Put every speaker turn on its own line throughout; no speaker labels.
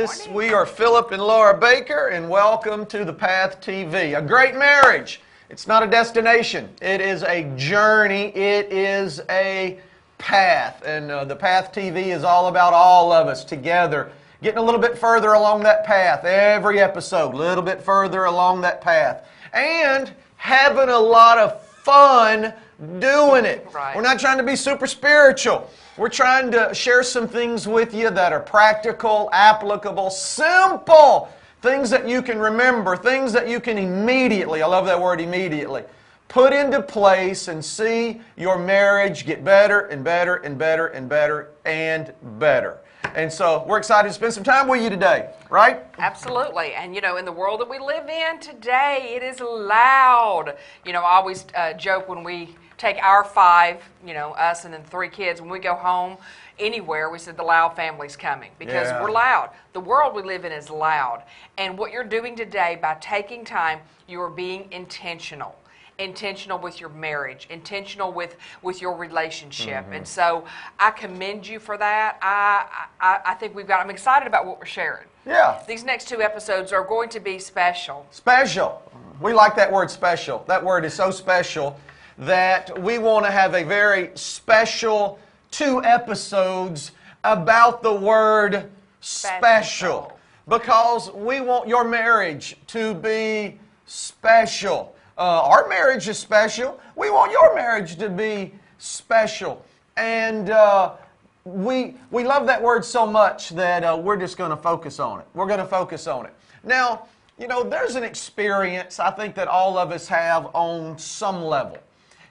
This we are Philip and Laura Baker, and welcome to the Path TV. A great marriage. It's not a destination. It is a journey. It is a path, and uh, the Path TV is all about all of us together, getting a little bit further along that path every episode, a little bit further along that path, and having a lot of fun doing it.
Right.
We're not trying to be super spiritual. We're trying to share some things with you that are practical, applicable, simple things that you can remember, things that you can immediately, I love that word immediately, put into place and see your marriage get better and better and better and better and better. And so we're excited to spend some time with you today, right?
Absolutely. And you know, in the world that we live in today, it is loud. You know, I always uh, joke when we take our five, you know, us and then three kids, when we go home anywhere, we said the loud family's coming because
Yeah.
we're loud. The world we live in is loud. And what you're doing today by taking time, you are being intentional. Intentional with your marriage, intentional with with your relationship, mm-hmm. and so I commend you for that. I, I I think we've got. I'm excited about what we're sharing.
Yeah.
These next two episodes are going to be special.
Special. We like that word special. That word is so special that we want to have a very special two episodes about the word special.
Special.
Because we want your marriage to be special. Uh, our marriage is special. We want your marriage to be special. And uh, we, we love that word so much that uh, we're just going to focus on it. We're going to focus on it. Now, you know, there's an experience I think that all of us have on some level.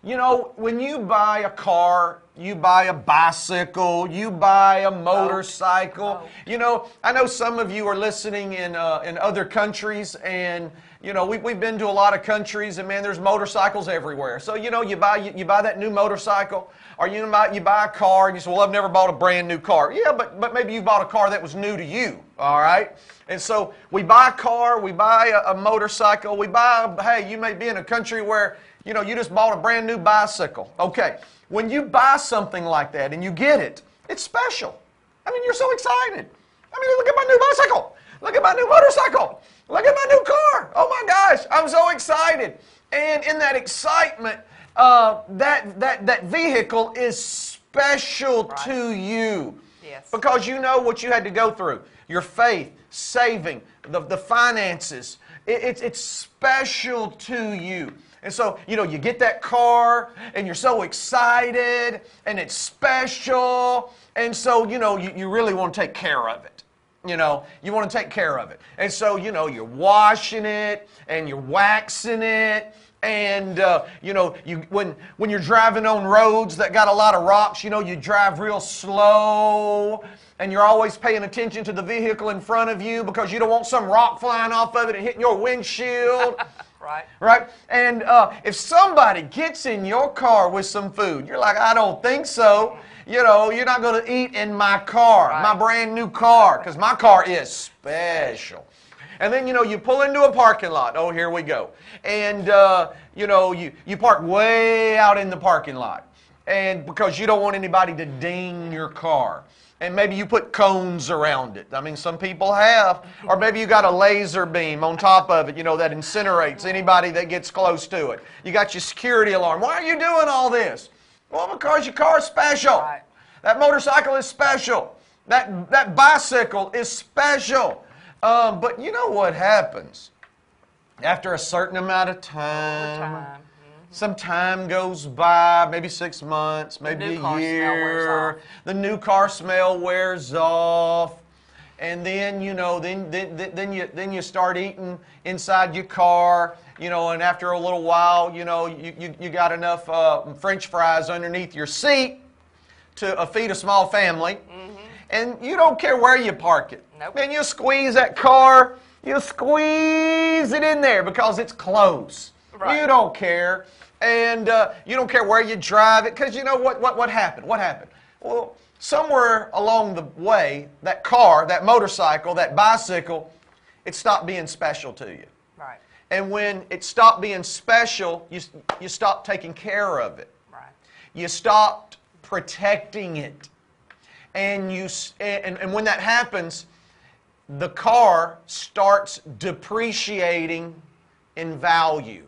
You know, when you buy a car, you buy a bicycle, you buy a motorcycle.
Boat.
You know, I know some of you are listening in uh, in other countries, and you know we, we've been to a lot of countries, and man, there's motorcycles everywhere. So you know, you buy you, you buy that new motorcycle, or you buy you buy a car, and you say, well, I've never bought a brand new car. Yeah, but but maybe you bought a car that was new to you. All right. And so we buy a car, we buy a, a motorcycle, we buy. Hey, you may be in a country where you know you just bought a brand new bicycle. Okay. When you buy something like that and you get it, it's special. I mean, you're so excited. I mean, look at my new bicycle. Look at my new motorcycle. Look at my new car. Oh my gosh, I'm so excited. And in that excitement, uh, that, that, that vehicle is special
Right.
to you.
Yes.
Because you know what you had to go through your faith, saving, the, the finances. It, it's, it's special to you. And so, you know, you get that car and you're so excited and it's special. And so, you know, you, you really want to take care of it. You know, you want to take care of it. And so, you know, you're washing it and you're waxing it. And uh, you know, you when when you're driving on roads that got a lot of rocks, you know, you drive real slow, and you're always paying attention to the vehicle in front of you because you don't want some rock flying off of it and hitting your windshield.
Right.
right? And uh, if somebody gets in your car with some food, you're like, I don't think so. You know, you're not going to eat in my car,
Right.
my brand new car, because my car is special. And then, you know, you pull into a parking lot. Oh, here we go. And, uh, you know, you, you park way out in the parking lot. And because you don't want anybody to ding your car. And maybe you put cones around it. I mean, some people have. Or maybe you got a laser beam on top of it, you know, that incinerates anybody that gets close to it. You got your security alarm. Why are you doing all this? Well, because your car is special.
Right.
That motorcycle is special. That, that bicycle is special. Um, but you know what happens? After a certain amount of time,
Time.
Some time goes by, maybe six months, maybe a
car smell wears
year. The new car smell wears off. And then, you know, then, then, then- you, then you start eating inside your car, you know, and after a little while, you know, you, you, you got enough uh, french fries underneath your seat to uh, feed a small family. And you don't care where you park it.
Nope.
Man, you squeeze that car, you squeeze it in there because it's close.
Right.
You don't care. And uh, you don't care where you drive it because you know what, what, what happened? What happened? Well, somewhere along the way, that car, that motorcycle, that bicycle, it stopped being special to you.
Right.
And when it stopped being special, you, you stopped taking care of it.
Right.
You stopped protecting it. And, you, and, and when that happens, the car starts depreciating in value.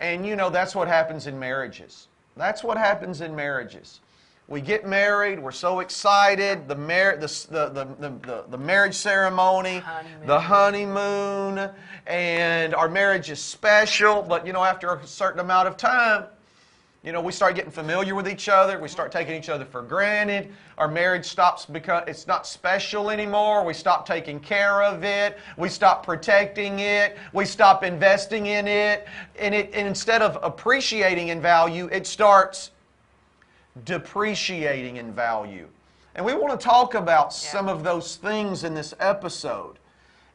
And you know, that's what happens in marriages. That's what happens in marriages. We get married, we're so excited, the, mar- the, the, the, the, the marriage ceremony,
Honeymoon.
the honeymoon, and our marriage is special, but you know, after a certain amount of time, you know, we start getting familiar with each other. We start taking each other for granted. Our marriage stops because it's not special anymore. We stop taking care of it. We stop protecting it. We stop investing in it. And, it, and instead of appreciating in value, it starts depreciating in value. And we want to talk about some of those things in this episode.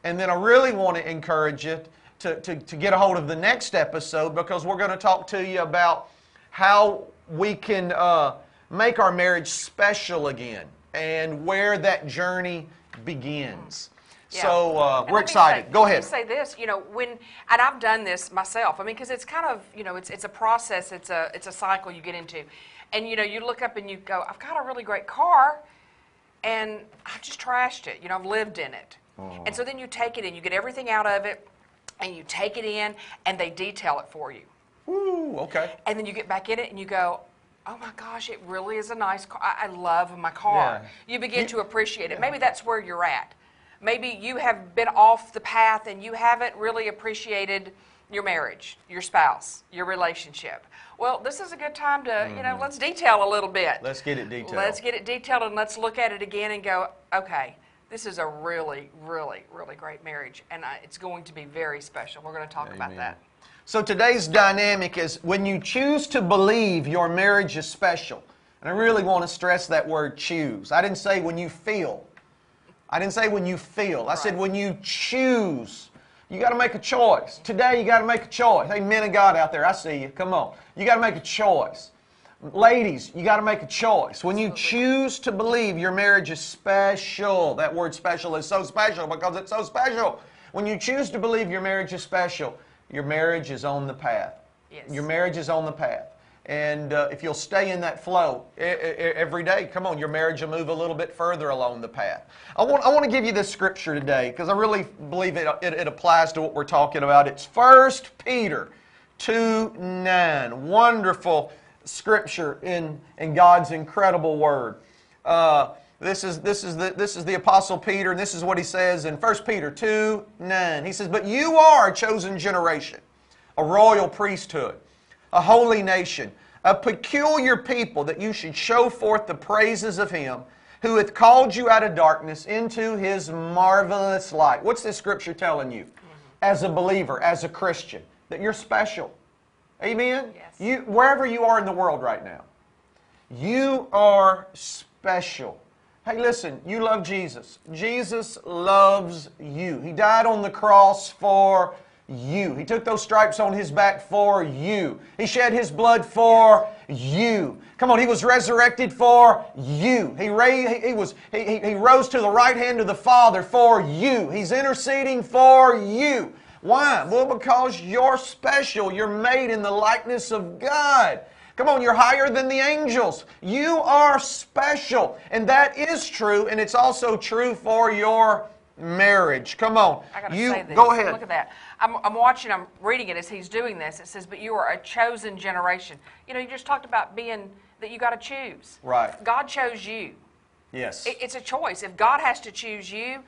And then I really want to encourage you to, to, to get a hold of the next episode because we're going to talk to you about how we can uh, make our marriage special again and where that journey begins.
Yeah.
So uh, we're excited.
say-
Go ahead.
say this, you know, when and I've done this myself. I mean, because it's kind of, you know, it's it's a process. It's a it's a cycle you get into, and you know, you look up and you go, I've got a really great car, and I've just trashed it. You know, I've lived in it,
Oh.
and so then you take it and you get everything out of it, and you take it in, and they detail it for you.
Woo, okay.
And then you get back in it and you go, oh my gosh, it really is a nice car. I, I love my car.
Yeah.
You begin to appreciate it. Maybe that's where you're at. Maybe you have been off the path and you haven't really appreciated your marriage, your spouse, your relationship. Well, this is a good time to, you know, let's detail a little bit.
Mm-hmm. Let's get it detailed.
Let's get it detailed and let's look at it again and go, okay, this is a really, really, really great marriage, and I, it's going to be very special. We're going to talk about that.
So today's dynamic is when you choose to believe your marriage is special. And I really want to stress that word choose. I didn't say when you feel. I didn't say when you feel. I said when you choose. You got to make a choice. Today you got to make a choice. Hey, men of God out there, I see you. Come on. You got to make a choice. Ladies, you got to make a choice. When you choose to believe your marriage is special, that word special is so special because it's so special. When you choose to believe your marriage is special, your marriage is on the path.
Yes.
Your marriage is on the path. And uh, if you'll stay in that flow every day, come on, your marriage will move a little bit further along the path. I want, I want to give you this scripture today because I really believe it, it, it applies to what we're talking about. It's 1 Peter 2 9. Wonderful scripture in, in God's incredible word. Uh, this is, this, is the, this is the Apostle Peter, and this is what he says in 1 Peter 2 9. He says, But you are a chosen generation, a royal priesthood, a holy nation, a peculiar people, that you should show forth the praises of him who hath called you out of darkness into his marvelous light. What's this scripture telling you? As a believer, as a Christian, that you're special. Amen?
Yes.
You, wherever you are in the world right now, you are special. Hey, listen, you love Jesus. Jesus loves you. He died on the cross for you. He took those stripes on his back for you. He shed his blood for you. Come on, he was resurrected for you. He, ra- he, was, he, he rose to the right hand of the Father for you. He's interceding for you. Why? Well, because you're special. You're made in the likeness of God. Come on, you're higher than the angels. You are special. And that is true, and it's also true for your marriage. Come on.
I gotta
you
say this.
go ahead.
Look at that. I'm, I'm watching. I'm reading it as he's doing this. It says, "But you are a chosen generation." You know, you just talked about being that you got to choose.
Right.
God chose you.
Yes.
It, it's a choice. If God has to choose you,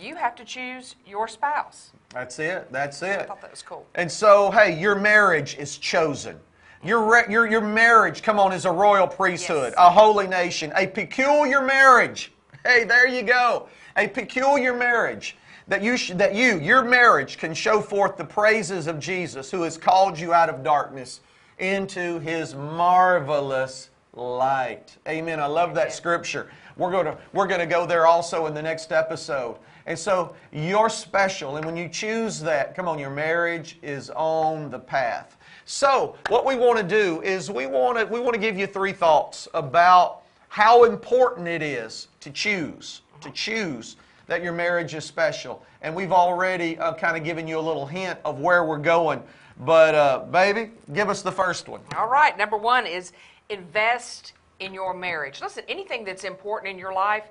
you have to choose your spouse.
That's it. That's it.
I thought that was cool.
And so, hey, your marriage is chosen. Your, your, your marriage, come on, is a royal priesthood,
Yes.
a holy nation, a peculiar marriage. Hey, there you go. A peculiar marriage that you, sh- that you, your marriage, can show forth the praises of Jesus who has called you out of darkness into his marvelous light. Amen. I love that scripture. We're going to we're going to go there also in the next episode. And so you're special and when you choose that, come on, your marriage is on the path. So, what we want to do is we want to we want to give you three thoughts about how important it is to choose, to choose that your marriage is special. And we've already uh, kind of given you a little hint of where we're going. But uh, baby, give us the first one.
All right. Number one is invest in your marriage. Listen, anything that's important in your life,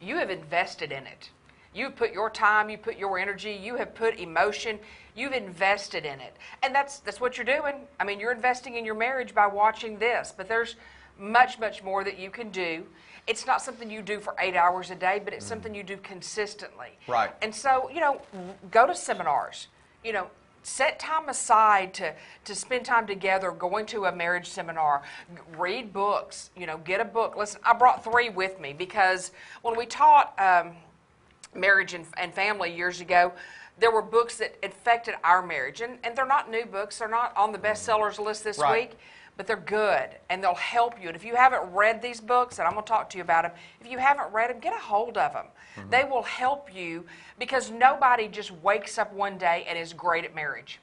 you have invested in it. You've put your time, you put your energy, you have put emotion, you've invested in it. And that's that's what you're doing. I mean, you're investing in your marriage by watching this, but there's much much more that you can do. It's not something you do for 8 hours a day, but it's something you do consistently.
Right.
And so, you know, go to seminars. You know, set time aside to, to spend time together going to a marriage seminar read books you know get a book listen i brought three with me because when we taught um, marriage and, and family years ago there were books that affected our marriage and, and they're not new books they're not on the bestsellers list this
Right.
week but they're good and they'll help you and if you haven't read these books and i'm going to talk to you about them if you haven't read them get a hold of them mm-hmm. they will help you because nobody just wakes up one day and is great at marriage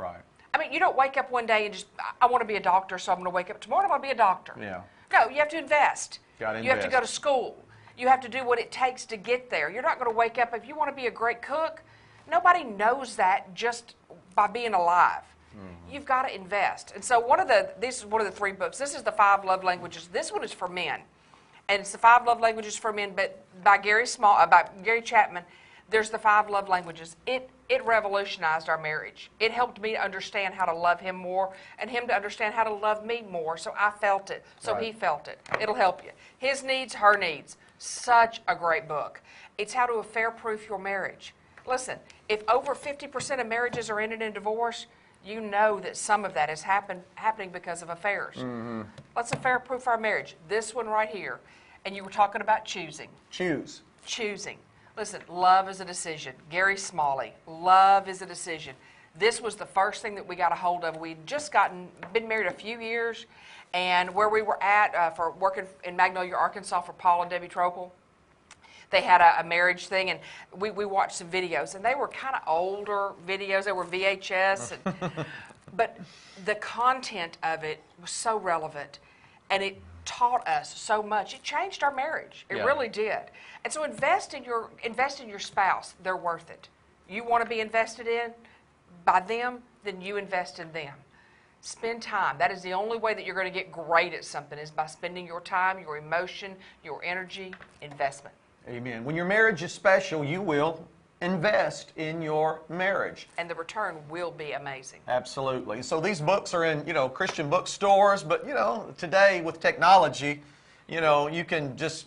Right.
I mean, you don't wake up one day and just, I, want to be a doctor, so I'm going to wake up tomorrow, I'm going to be a doctor.
Yeah.
No, you have to invest.
Gotta invest.
You have to go to school. You have to do what it takes to get there. You're not going to wake up, if you want to be a great cook, nobody knows that just by being alive.
Mm-hmm.
You've got to invest. And so, one of the, this is one of the three books. This is the five love languages. This one is for men. And it's the five love languages for men, but by Gary Small, uh, by Gary Chapman, there's the five love languages. It it revolutionized our marriage. It helped me to understand how to love him more, and him to understand how to love me more. So I felt it. So he felt it. It'll help you. His needs, her needs. Such a great book. It's how to affair-proof your marriage. Listen, if over 50% of marriages are ended in divorce, you know that some of that is happen, happening because of affairs. Mm-hmm. Let's affair-proof our marriage. This one right here. And you were talking about choosing
Choose.
choosing. Listen, love is a decision. Gary Smalley, love is a decision. This was the first thing that we got a hold of. We'd just gotten been married a few years, and where we were at uh, for working in Magnolia, Arkansas for Paul and Debbie Tropel, they had a, a marriage thing, and we, we watched some videos, and they were kind of older videos. They were VHS, and, but the content of it was so relevant, and it taught us so much. It changed our marriage. It
Yeah.
really did. And so invest in your invest in your spouse. They're worth it. You want to be invested in by them, then you invest in them. Spend time. That is the only way that you're going to get great at something is by spending your time, your emotion, your energy, investment.
Amen. When your marriage is special, you will invest in your marriage.
And the return will be amazing.
Absolutely. So these books are in, you know, Christian bookstores, but you know, today with technology, you know, you can just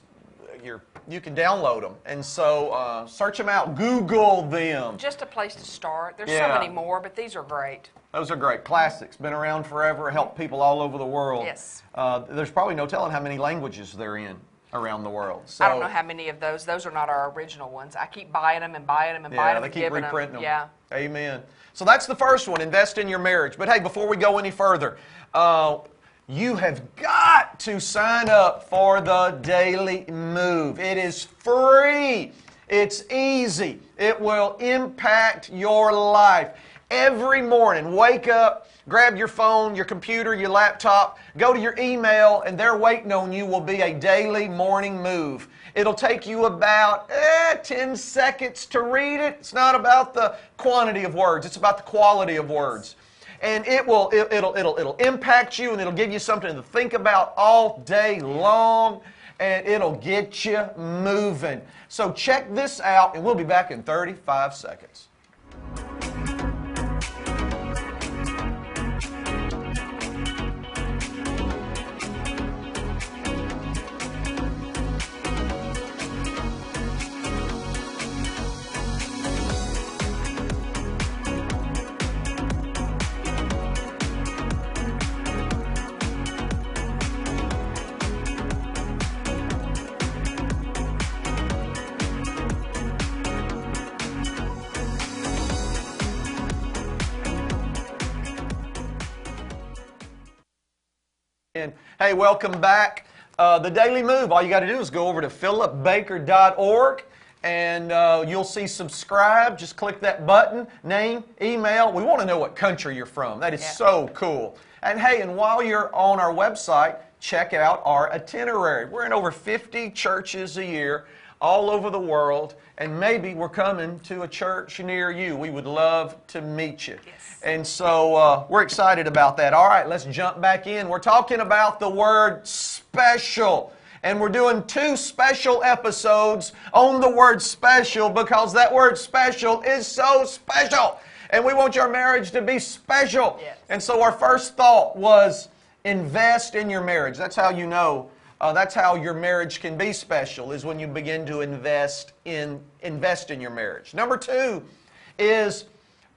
you're, you can download them, and so uh, search them out, Google them.
Just a place to start. There's
Yeah.
so many more, but these are great.
Those are great classics. Been around forever. Help people all over the world.
Yes.
Uh, there's probably no telling how many languages they're in around the world. So,
I don't know how many of those. Those are not our original ones. I keep buying them and buying them and buying
Yeah,
them
they
and
keep
giving
reprinting them.
Yeah.
Amen. So that's the first one. Invest in your marriage. But hey, before we go any further, uh, you have got to sign up for the Daily Move. It is free. It's easy. It will impact your life. Every morning, wake up, grab your phone, your computer, your laptop, go to your email, and there waiting on you will be a daily morning move. It'll take you about eh, 10 seconds to read it. It's not about the quantity of words, it's about the quality of words. And it will it, it'll it'll it'll impact you and it'll give you something to think about all day long and it'll get you moving. So check this out and we'll be back in 35 seconds. Hey, welcome back. Uh, the Daily Move, all you got to do is go over to philipbaker.org and uh, you'll see subscribe. Just click that button, name, email. We want to know what country you're from. That is
Yeah.
so cool. And hey, and while you're on our website, check out our itinerary. We're in over 50 churches a year all over the world, and maybe we're coming to a church near you. We would love to meet you.
Yes.
And so uh, we're excited about that. All right, let's jump back in. We're talking about the word special. And we're doing two special episodes on the word special because that word special is so special. And we want your marriage to be special.
Yes.
And so our first thought was invest in your marriage. That's how you know. Uh, that's how your marriage can be special is when you begin to invest in invest in your marriage. Number two is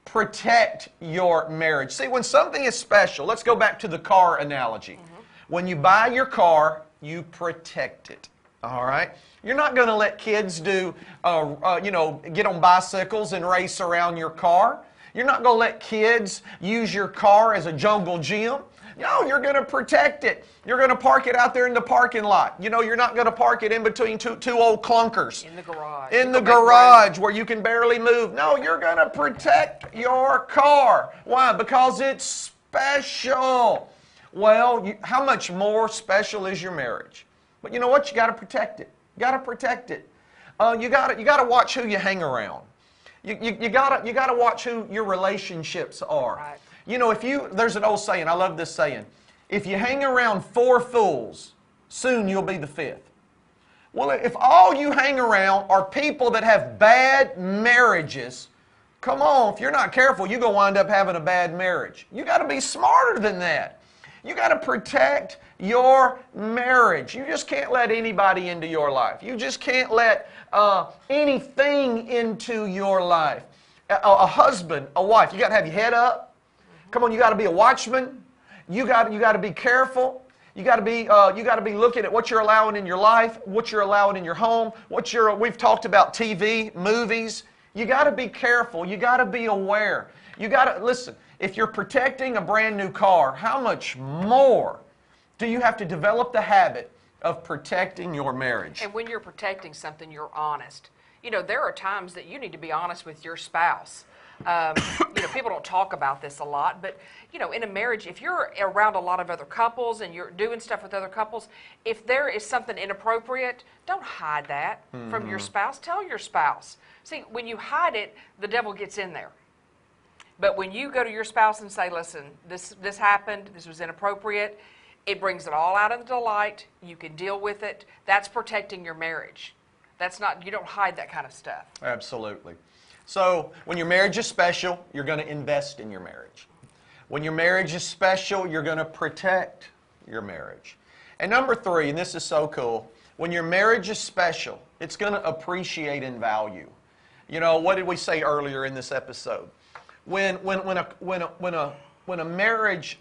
protect your marriage. See, when something is special, let's go back to the car analogy. When you buy your car, you protect it. All right? You're not going to let kids do, uh, uh, you know, get on bicycles and race around your car. You're not going to let kids use your car as a jungle gym. No, you're going to protect it. You're going to park it out there in the parking lot. You know, you're not going to park it in between two, two old clunkers.
In the garage.
In the
room.
garage where you can barely move. No, you're going to protect your car. Why? Because it's special. Well, you, how much more special is your marriage? But you know what? You got to protect it. You got to protect it. Uh, you got to you got to watch who you hang around. You, you, you got to you got to watch who your relationships are.
Right.
You know, if you there's an old saying. I love this saying. If you hang around four fools, soon you'll be the fifth. Well, if all you hang around are people that have bad marriages, come on, if you're not careful, you're going to wind up having a bad marriage. You got to be smarter than that. You got to protect your marriage. You just can't let anybody into your life. You just can't let uh, anything into your life. A, a husband, a wife, you got to have your head up. Come on, you got to be a watchman. You got you got to be careful. You got to be uh, you got to be looking at what you're allowing in your life, what you're allowing in your home, what you're. We've talked about TV, movies. You got to be careful. You got to be aware. You got to listen. If you're protecting a brand new car, how much more do you have to develop the habit of protecting your marriage?
And when you're protecting something, you're honest. You know, there are times that you need to be honest with your spouse. Um, you know, people don't talk about this a lot, but you know, in a marriage, if you're around a lot of other couples and you're doing stuff with other couples, if there is something inappropriate, don't hide that from your spouse. Tell your spouse. See, when you hide it, the devil gets in there. But when you go to your spouse and say, "Listen, this this happened. This was inappropriate," it brings it all out into the light. You can deal with it. That's protecting your marriage. That's not. You don't hide that kind of stuff.
Absolutely. So, when your marriage is special, you're going to invest in your marriage. When your marriage is special, you're going to protect your marriage. And number three, and this is so cool, when your marriage is special, it's going to appreciate in value. You know, what did we say earlier in this episode? When, when, when, a, when, a, when, a, when a marriage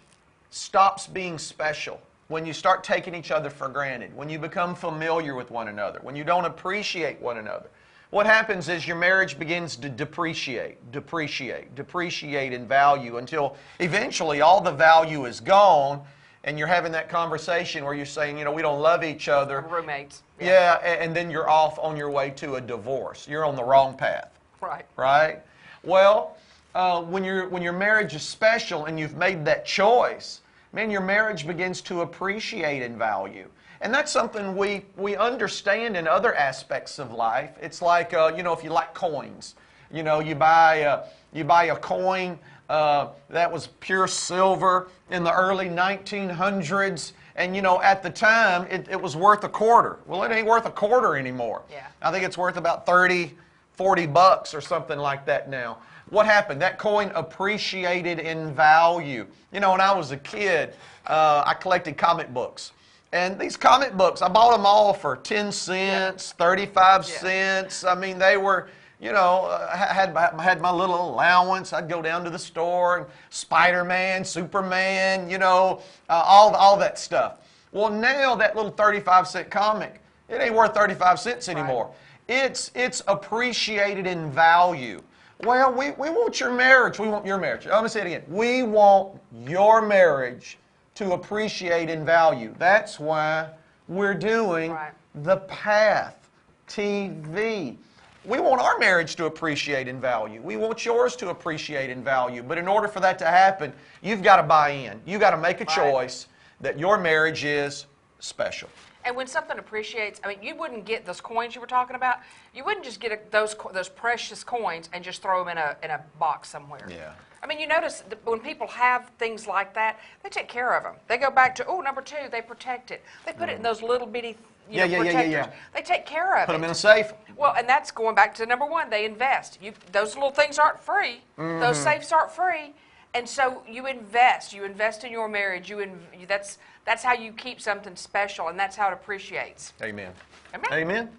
stops being special, when you start taking each other for granted, when you become familiar with one another, when you don't appreciate one another, what happens is your marriage begins to depreciate, depreciate, depreciate in value until eventually all the value is gone and you're having that conversation where you're saying, you know, we don't love each other.
Roommates.
Yeah, a- and then you're off on your way to a divorce. You're on the wrong path
Right.
right? Well, uh, when, your when your marriage is special and you've made that choice, man, your marriage begins to appreciate in value. And that's something we, we understand in other aspects of life. It's like, uh, you know, if you like coins, you know, you buy a, you buy a coin uh, that was pure silver in the early 1900s. And, you know, at the time, it, it was worth a quarter. Well, it ain't worth a quarter anymore.
Yeah.
I think it's worth about 30, 40 bucks or something like that now. What happened? That coin appreciated in value. You know, when I was a kid, uh, I collected comic books. And these comic books, I bought them all for 10 cents, 35
Yeah.
cents. I mean, they were, you know, uh, I had, I had my little allowance. I'd go down to the store and Spider Man, Superman, you know, uh, all, all that stuff. Well, now that little 35 cent comic, it ain't worth 35 cents anymore. It's, it's appreciated in value. Well, we, we want your marriage. We want your marriage. I'm going to say it again. We want your marriage to appreciate in value. That's why we're doing
Right.
the Path TV. We want our marriage to appreciate in value. We want yours to appreciate in value. But in order for that to happen, you've got to buy in. You've got to make a
Right.
choice that your marriage is special.
And when something appreciates, I mean, you wouldn't get those coins you were talking about. You wouldn't just get a, those those precious coins and just throw them in a in a box somewhere.
Yeah.
I mean, you notice that when people have things like that, they take care of them. They go back to oh, number two, they protect it. They put it in those little bitty you
Yeah,
know,
yeah, yeah, yeah, yeah.
They take care of
Put
it.
them in a safe.
Well, and that's going back to number one. They invest. You, those little things aren't free.
Mm-hmm.
Those safes aren't free, and so you invest. You invest in your marriage. You, in, that's that's how you keep something special, and that's how it appreciates.
Amen.
Amen.
Amen.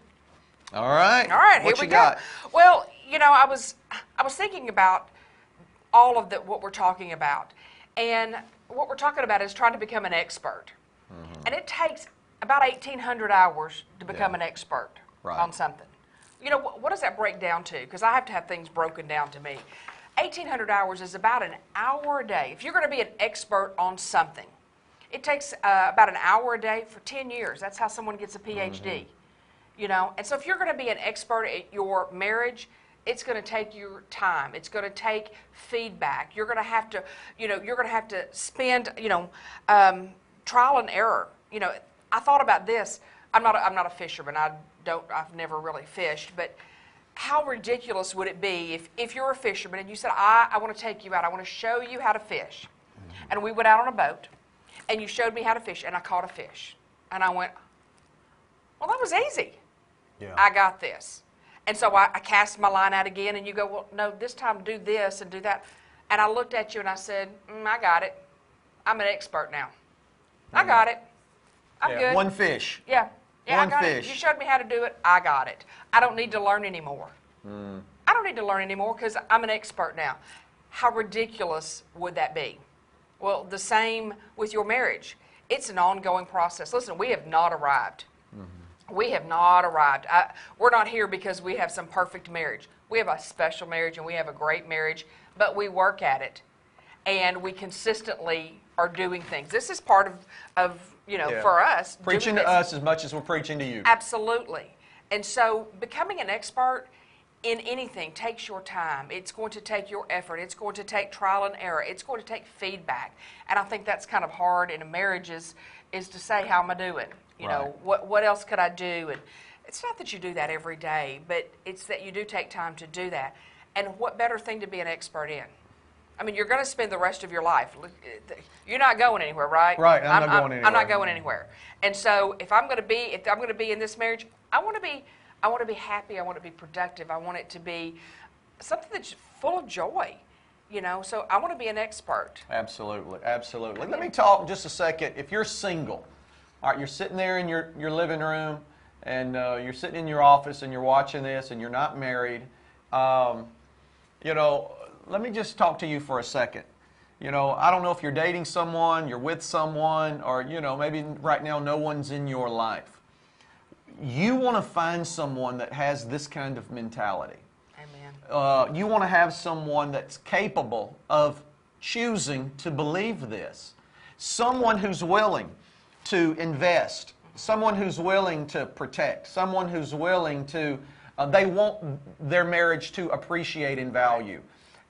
All right.
All right,
what
here we
you
go. Well, you know, I was I was thinking about all of the, what we're talking about, and what we're talking about is trying to become an expert, and it takes about eighteen hundred hours to become
Mm-hmm. Yeah.
an expert
Right.
on something. You know, what, what does that break down to? Because I have to have things broken down to me. Eighteen hundred hours is about an hour a day. If you're going to be an expert on something, it takes uh, about an hour a day for ten years. That's how someone gets a PhD you know and so if you're going to be an expert at your marriage it's going to take your time. It's going to take feedback. You're going to have to you know you're going to have to spend you know um, trial and error. You know i thought about this. I'm not a, i'm not a fisherman. I don't i've never really fished but how ridiculous would it be if, if you're a fisherman and you said i, I want to take you out. I want to show you how to fish. And we went out on a boat and you showed me how to fish and i caught a fish. And i went well that was easy.
Yeah.
I got this. And so I, I cast my line out again, and you go, well, no, this time do this and do that. And I looked at you and I said, mm, I got it. I'm an expert now. I got it. I'm
yeah.
good.
One fish.
yeah. Yeah,
one
I got
fish.
it. You showed me how to do it. I got it. I don't need to learn anymore.
Hmm.
I don't need to learn anymore because I'm an expert now. How ridiculous would that be? Well, the same with your marriage. It's an ongoing process. Listen, we have not arrived. We have not arrived. I, we're not here because we have some perfect marriage. We have a special marriage and we have a great marriage, but we work at it and we consistently are doing things. This is part of, of you know,
Yeah.
for us.
Preaching to us as much as we're preaching to you.
Absolutely. And so becoming an expert in anything takes your time. It's going to take your effort. It's going to take trial and error. It's going to take feedback. And I think that's kind of hard in a marriage is, is to say, how am I doing? You know, what, what else could I do? And it's not that you do that every day, but it's that you do take time to do that. And what better thing to be an expert in? I mean, you're going to spend the rest of your life. uh, You're not going anywhere, right?
Right, I'm not going
I'm not going anywhere. And so, if I'm going to be, if I'm going to be in this marriage, I want to be, I want to be happy. I want to be productive. I want it to be something that's full of joy. You know, so I want to be an expert.
Absolutely, absolutely. Let me talk just a second. If you're single, all right, you're sitting there in your, your living room and uh, you're sitting in your office and you're watching this and you're not married, um, you know, let me just talk to you for a second. You know, I don't know if you're dating someone, you're with someone, or, you know, maybe right now no one's in your life. You want to find someone that has this kind of mentality
Amen.
uh, you want to have someone that's capable of choosing to believe this. Someone who's willing to invest, someone who's willing to protect, someone who's willing to, uh, they want their marriage to appreciate in value.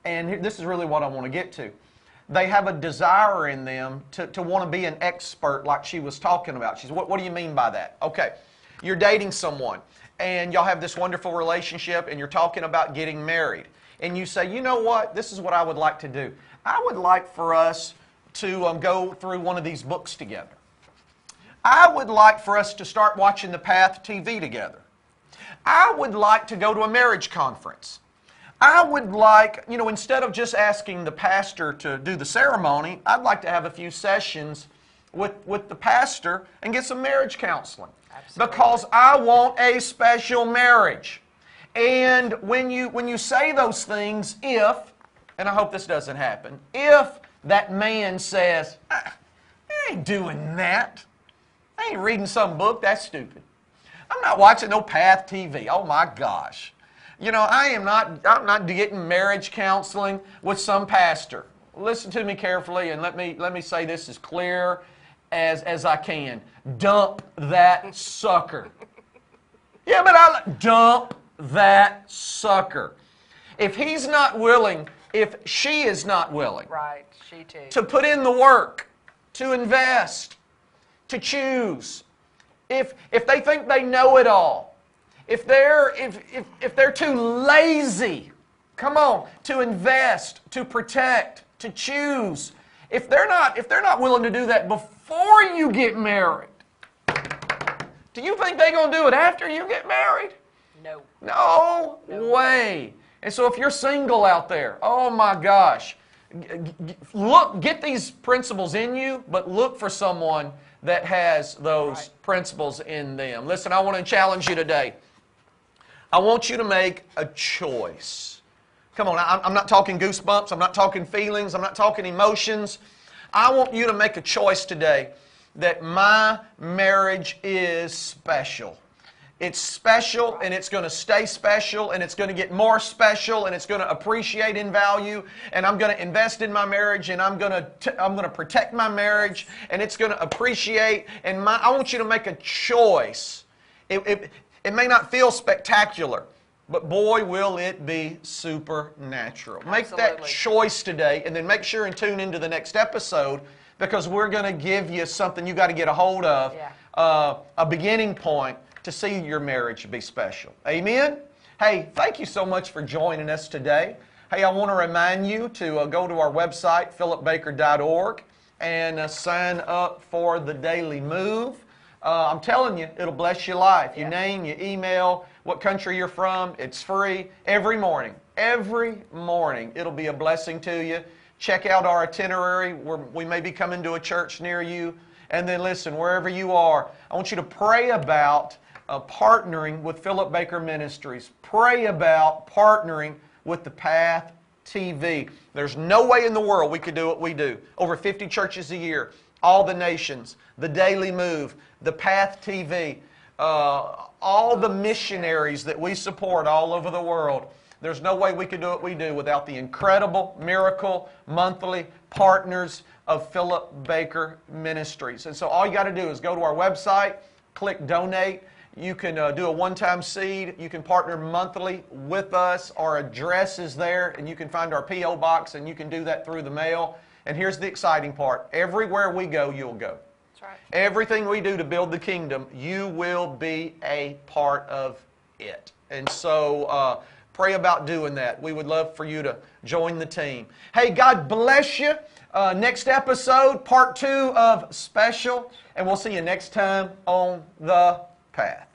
And this is really what I want to get to. They have a desire in them to, to want to be an expert, like she was talking about. She's, what, what do you mean by that? Okay, you're dating someone and y'all have this wonderful relationship and you're talking about getting married. And you say, you know what, this is what I would like to do. I would like for us to um, go through one of these books together. I would like for us to start watching the Path TV together. I would like to go to a marriage conference. I would like, you know, instead of just asking the pastor to do the ceremony, I'd like to have a few sessions with, with the pastor and get some marriage counseling.
Absolutely.
Because I want a special marriage. And when you, when you say those things, if, and I hope this doesn't happen, if that man says, I, I ain't doing that, I ain't reading some book, that's stupid. I'm not watching no Path TV. Oh my gosh. You know, I am not I'm not getting marriage counseling with some pastor. Listen to me carefully and let me let me say this as clear as as I can. Dump that sucker. Yeah, but I dump that sucker. If he's not willing, if she is not willing
Right. She too.
to put in the work, to invest, to choose. If, if they think they know it all, if they're, if, if, if they're too lazy, come on, to invest, to protect, to choose, if they're not, if they're not willing to do that before you get married, Do you think they're going to do it after you get married?
No.
No way. And so if you're single out there, oh my gosh, look, get these principles in you, but look for someone that has those
Right.
principles in them. Listen, I want to challenge you today. I want you to make a choice. Come on, I'm I'm not talking goosebumps, I'm not talking feelings, I'm not talking emotions. I want you to make a choice today that my marriage is special. It's special and it's going to stay special and it's going to get more special and it's going to appreciate in value and I'm going to invest in my marriage and I'm going to t- I'm going to protect my marriage and it's going to appreciate and my I want you to make a choice. It, it, it may not feel spectacular, but boy will it be supernatural. Make that choice today and then make sure and tune into the next episode because we're going to give you something you got to get a hold of
Yeah.
uh, a beginning point to see your marriage be special. Amen? Hey, thank you so much for joining us today. Hey, I want to remind you to uh, go to our website, philipbaker.org, and uh, sign up for the Daily Move. Uh, I'm telling you, it'll bless your life. Your
Yeah.
name, your email, what country you're from, it's free every morning. Every morning, it'll be a blessing to you. Check out our itinerary. We're, we may be coming to a church near you. And then listen, wherever you are, I want you to pray about uh, partnering with Philip Baker Ministries. Pray about partnering with the Path TV. There's no way in the world we could do what we do. Over 50 churches a year, all the nations, the Daily Move, the Path TV, uh, all the missionaries that we support all over the world. There's no way we could do what we do without the incredible miracle monthly partners of Philip Baker Ministries. And so all you got to do is go to our website, click donate. You can uh, do a one time seed. You can partner monthly with us. Our address is there, and you can find our P.O. box, and you can do that through the mail. And here's the exciting part everywhere we go, you'll go.
That's right.
Everything we do to build the kingdom, you will be a part of it. And so uh, pray about doing that. We would love for you to join the team. Hey, God bless you. Uh, next episode, part two of Special, and we'll see you next time on The Path.